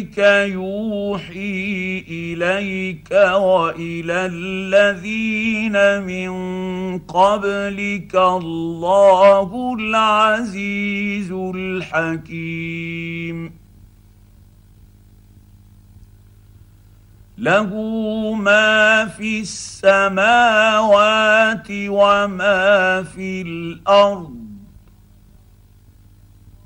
كذلك يوحي إليك وإلى الذين من قبلك الله العزيز الحكيم. له ما في السماوات وما في الأرض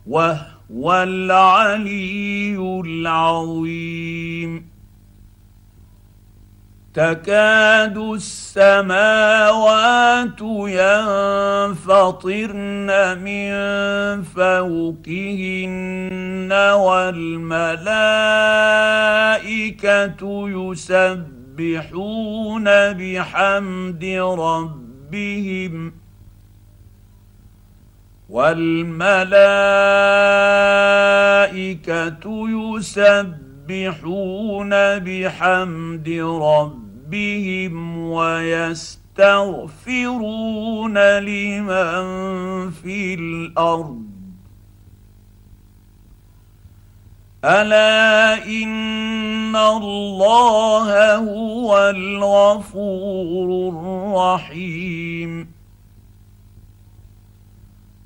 وهو العلي العظيم. تكاد السماوات ينفطرن من فوقهن والملائكة يسبحون بحمد ربهم. والملائكة يسبحون بحمد ربهم ويستغفرون لمن في الأرض. ألا إن الله هو الغفور الرحيم.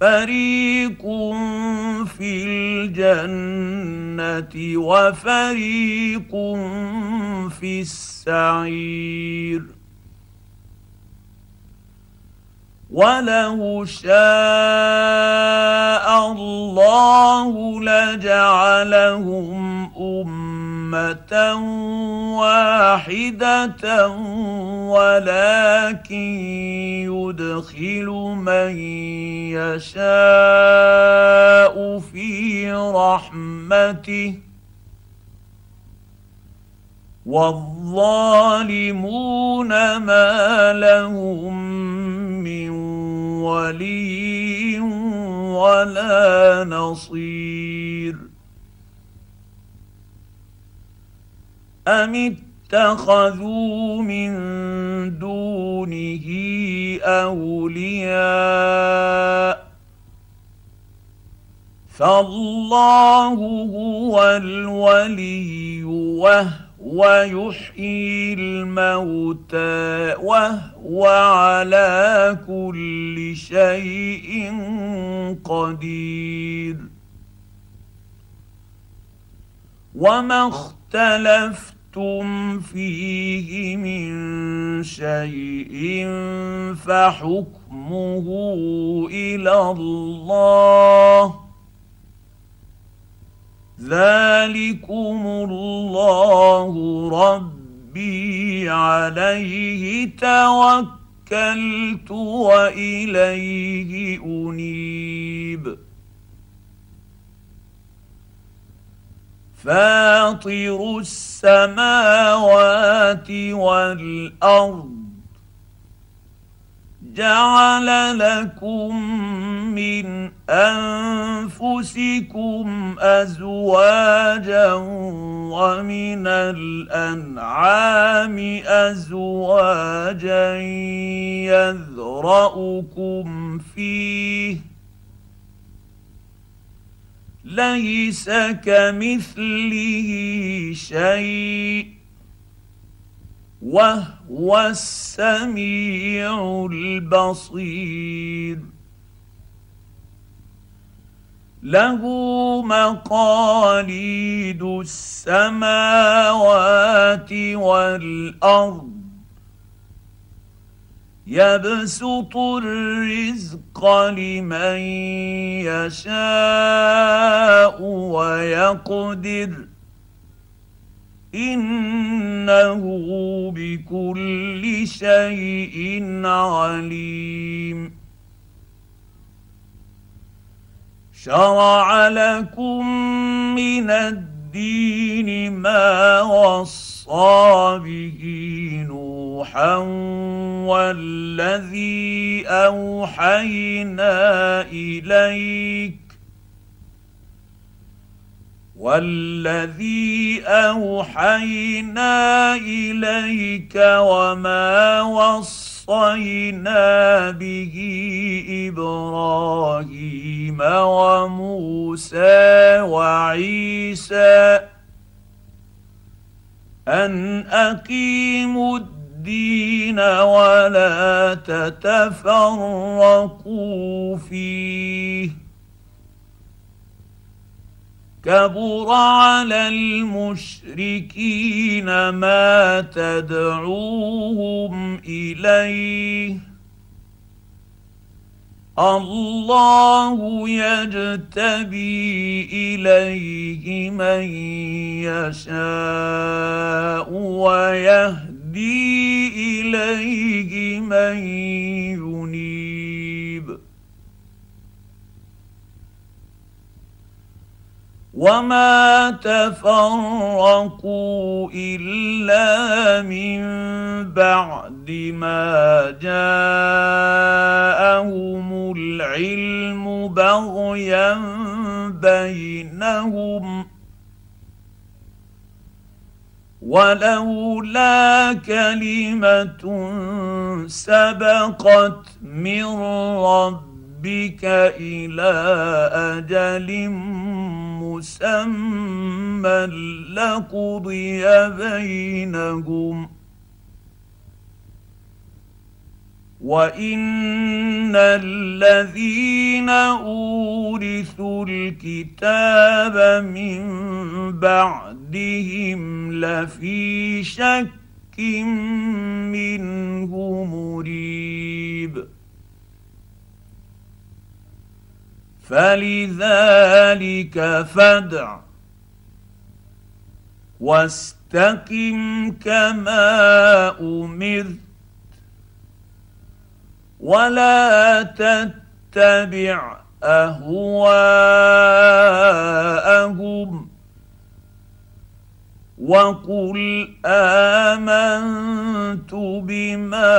فريق في الجنه وفريق في السعير ولو شاء الله لجعلهم امه واحدة ولكن يدخل من يشاء في رحمته والظالمون ما لهم من ولي ولا نصير ام اتخذوا من دونه اولياء فالله هو الولي وهو يحيي الموتى وهو على كل شيء قدير. وما اختلفت اختلفتم فيه من شيء فحكمه إلى الله. ذلكم الله ربي عليه توكلت وإليه أنيب. فاطر السماوات والأرض جعل لكم من أنفسكم أزواجا ومن الأنعام أزواجا يذرأكم فيه ليس كمثله شيء وهو السميع البصير. له مقاليد السماوات والأرض يبسط الرزق لمن يشاء ويقدر. إنه بكل شيء عليم. شرع لكم من الدين ما وصى به نوحا والذي أوحينا إليك والذي أوحينا إليك وما وصينا به إبراهيم وموسى وعيسى أن أقيموا الدين ولا تتفرقوا فيه. كبر على المشركين ما تدعوهم إليه. الله يجتبي إليه من يشاء ويهدي إليه من ينيب. وما تفرقوا إلا من بعد ما جاءهم العلم بغيا بينهم ولولا كلمة سبقت من ربك إلى أجل مسمى لقضي بينهم وان الذين اورثوا الكتاب من بعدهم لفي شك منه مريب فلذلك فادع واستقم كما امرت ولا تتبع اهواءهم وقل امنت بما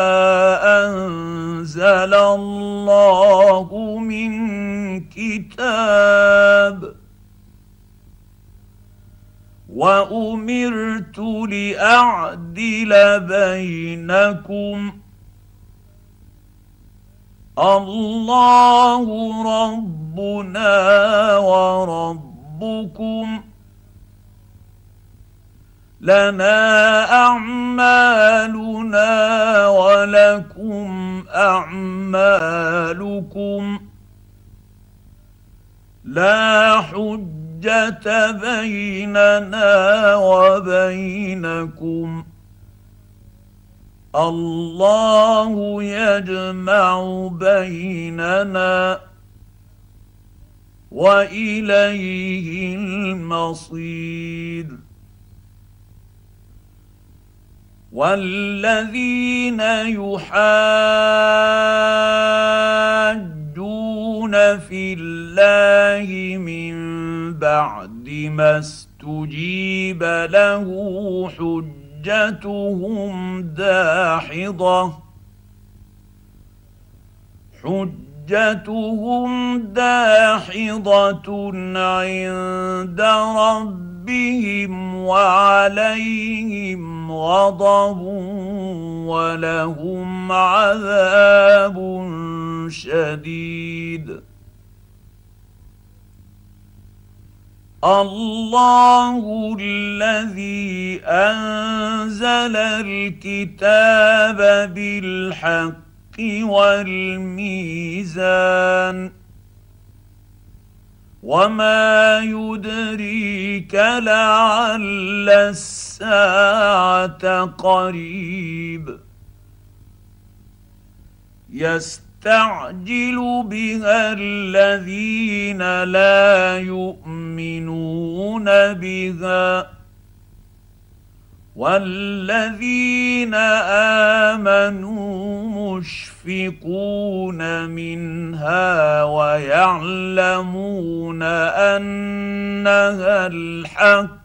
انزل الله من كتاب وامرت لاعدل بينكم الله ربنا وربكم لنا أعمالنا ولكم أعمالكم لا حجة بيننا وبينكم الله يجمع بيننا وإليه المصير. والذين يحاجون في الله من بعد ما استجيب له حجتهم داحضة. حجتهم داحضة عند ربهم وعليهم غضب ولهم عذاب شديد. الله الذي أنزل الكتاب بالحق والميزان وما يدريك لعل الساعة قريب يستعجل بها الذين لا يؤمنون بها والذين آمنوا مشفقون منها ويعلمون أنها الحق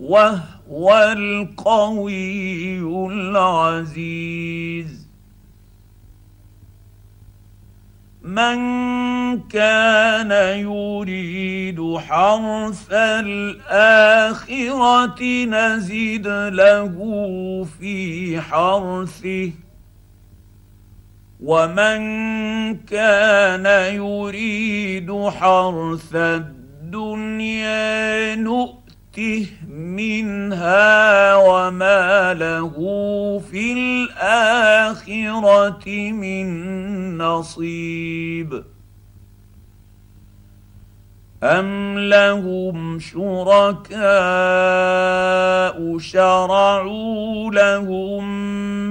وهو القوي العزيز. من كان يريد حرث الآخرة نزد له في حرثه. ومن كان يريد حرث الدنيا نؤته منها وما له في الآخرة من نصيب. ام لهم شركاء شرعوا لهم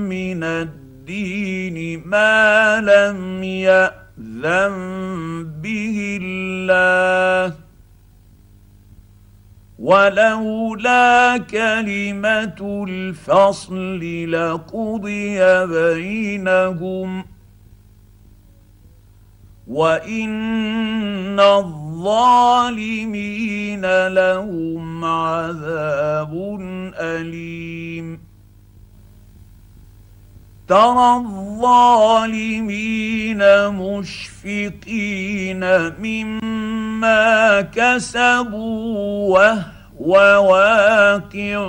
من الدين ما لم ياذن به الله ولولا كلمة الفصل لقضي بينهم. وإن الظالمين لهم عذاب أليم. ترى الظالمين مشفقين مما كسبوا وهو واقع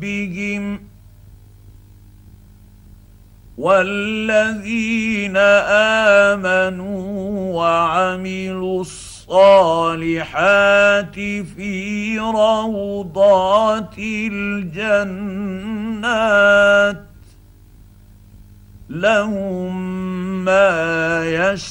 بهم. والذين امنوا وعملوا الصالحات في روضات الجنات لهم ما يشاءون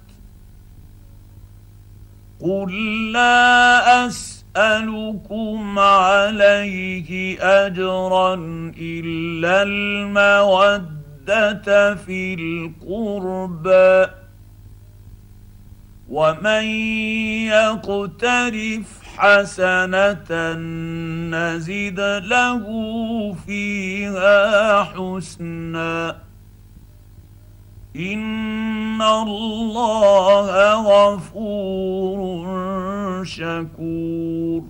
قل لا اسالكم عليه اجرا الا الموده في القربى ومن يقترف حسنه نزد له فيها حسنا ان الله غفور شكور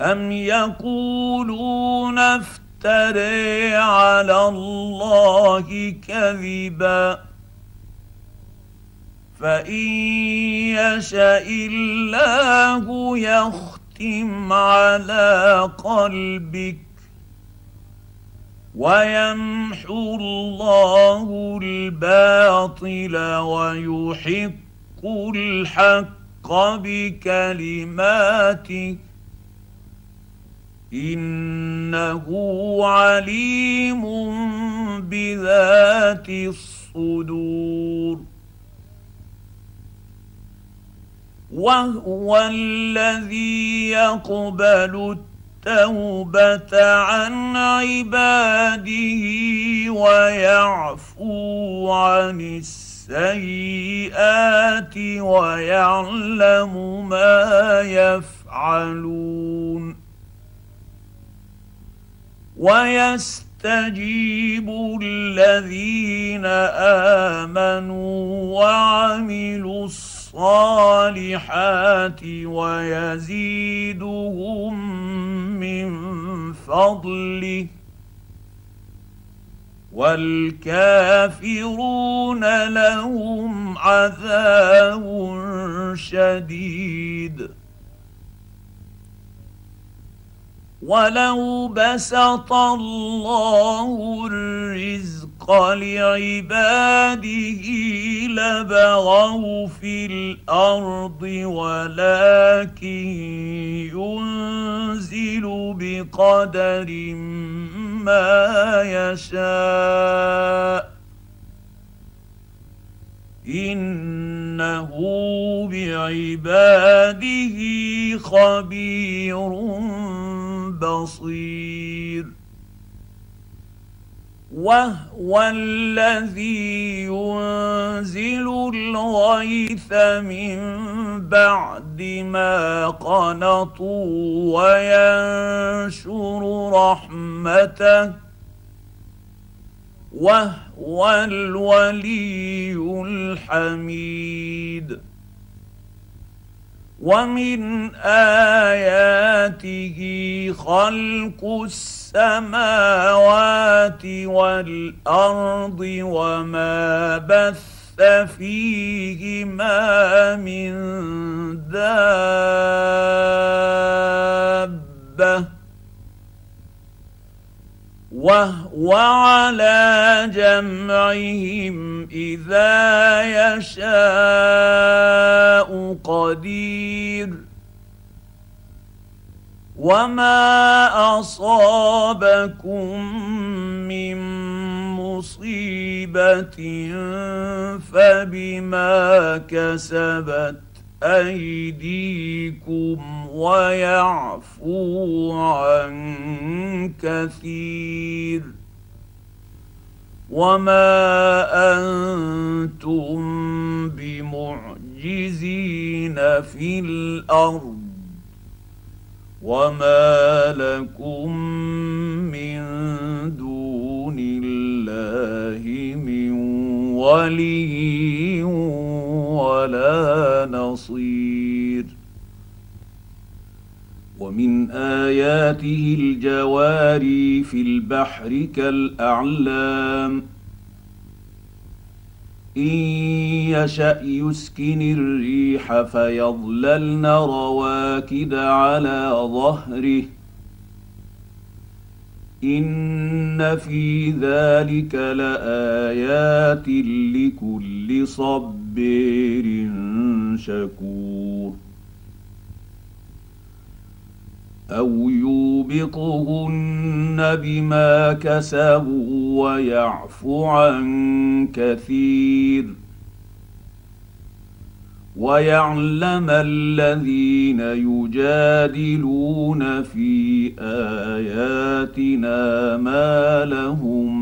ام يقولون افتري على الله كذبا فان يشا الله يختم على قلبك ويمحو الله الباطل ويحق الحق بكلماته. إنه عليم بذات الصدور. وهو الذي يقبل التوبة عن عباده ويعفو عن السيئات ويعلم ما يفعلون. ويستجيب الذين آمنوا وعملوا الصالحات ويزيدهم من فضله. والكافرون لهم عذاب شديد. ولو بسط الله الرزق لعباده لبغوا في الأرض ولكن ينزل بقدر ما يشاء انه بعباده خبير بصير وهو الذي ينزل الغيث من بعد ما قنطوا وينشر رحمته وهو الولي الحميد. ومن اياته خلق السماوات والأرض وما بث فيهما من دابة وهو على جمعهم إذا يشاء قدير وما اصابكم من مصيبه فبما كسبت ايديكم ويعفو عن كثير وما أنتم بمعجزين في الأرض وما لكم من دون الله من ولي ولا نصير ومن اياته الجواري في البحر كالاعلام إن يشأ يسكن الريح فيظللن رواكد على ظهره. إن في ذلك لآيات لكل صبير شكور. أو يوبقهن بما كسبوا ويعفو عن كثير ويعلم الذين يجادلون في اياتنا ما لهم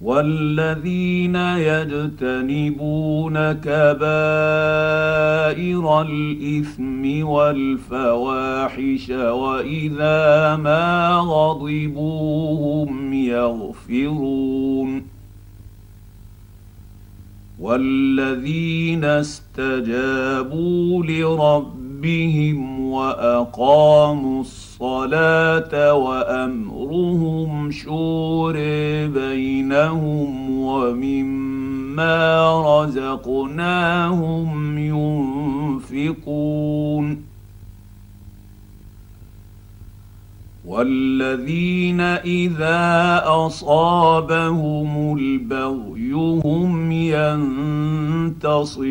والذين يجتنبون كبائر الإثم والفواحش وإذا ما غضبوا هم يغفرون والذين استجابوا لربهم واقاموا الصلاه وامرهم شور بينهم ومما رزقناهم ينفقون والذين اذا اصابهم البغي هم ينتصرون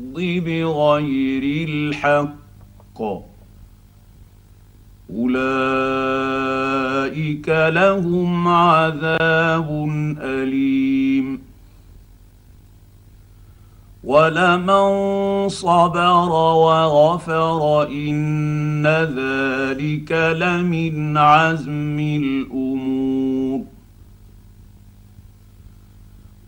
بغير الحق. أولئك لهم عذاب أليم. ولمن صبر وغفر إن ذلك لمن عزم الأمور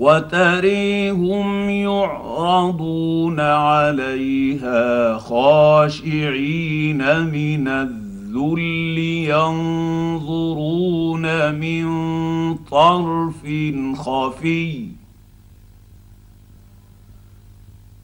وتريهم يعرضون عليها خاشعين من الذل ينظرون من طرف خفي.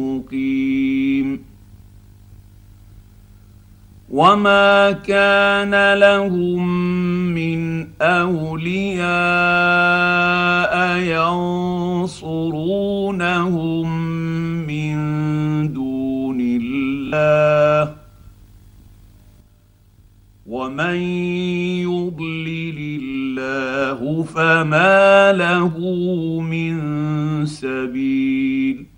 مقيم وما كان لهم من اولياء ينصرونهم من دون الله ومن يضلل الله فما له من سبيل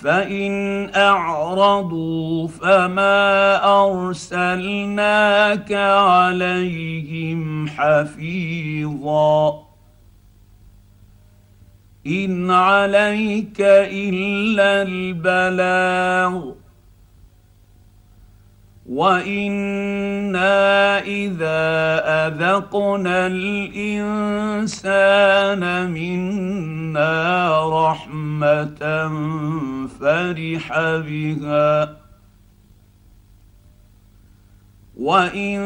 فان اعرضوا فما ارسلناك عليهم حفيظا ان عليك الا البلاغ وأنا اذا اذقنا الانسان منا رحمه فرح بها وان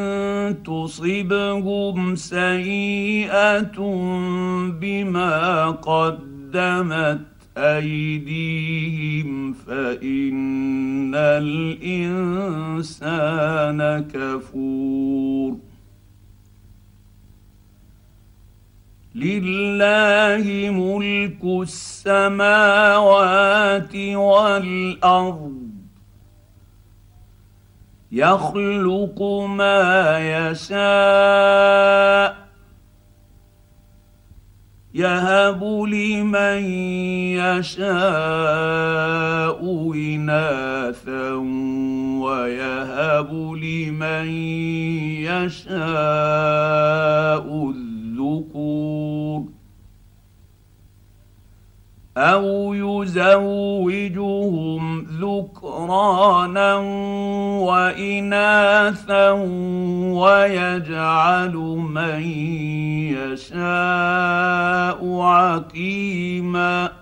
تصبهم سيئه بما قدمت أيديهم فإن الإنسان كفور. لله ملك السماوات والأرض. يخلق ما يشاء يهب لمن يشاء إناثا ويهب لمن يشاء الذكور. أو يزوجهم ذكرانا واناثا ويجعل من يشاء عقيما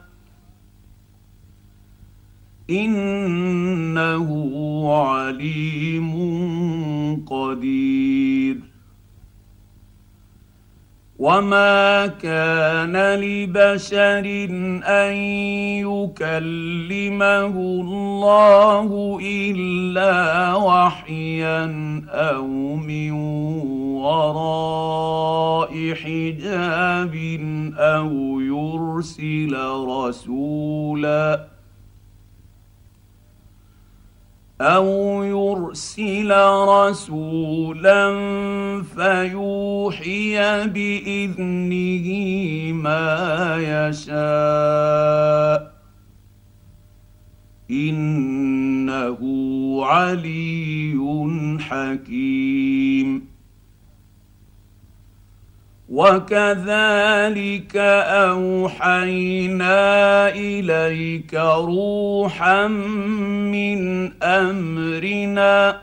انه عليم قدير وما كان لبشر ان يكلمه الله الا وحيا أو من وراء حجاب أو يرسل رسولا أو يرسل رسولا فيوحي باذنه ما يشاء انه علي حكيم وكذلك أوحينا إليك روحا من أمرنا.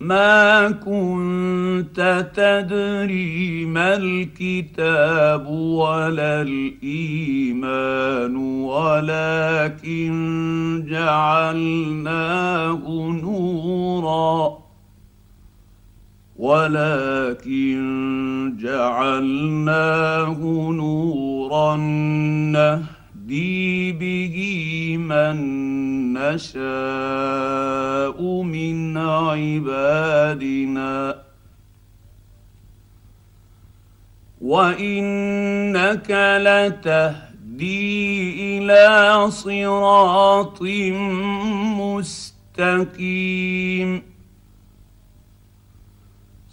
ما كنت تدري ما الكتاب ولا الإيمان ولكن جعلناه نورا. ولكن جعلناه نورا نهدي به من نشاء من عبادنا. وإنك لتهدي إلى صراط مستقيم.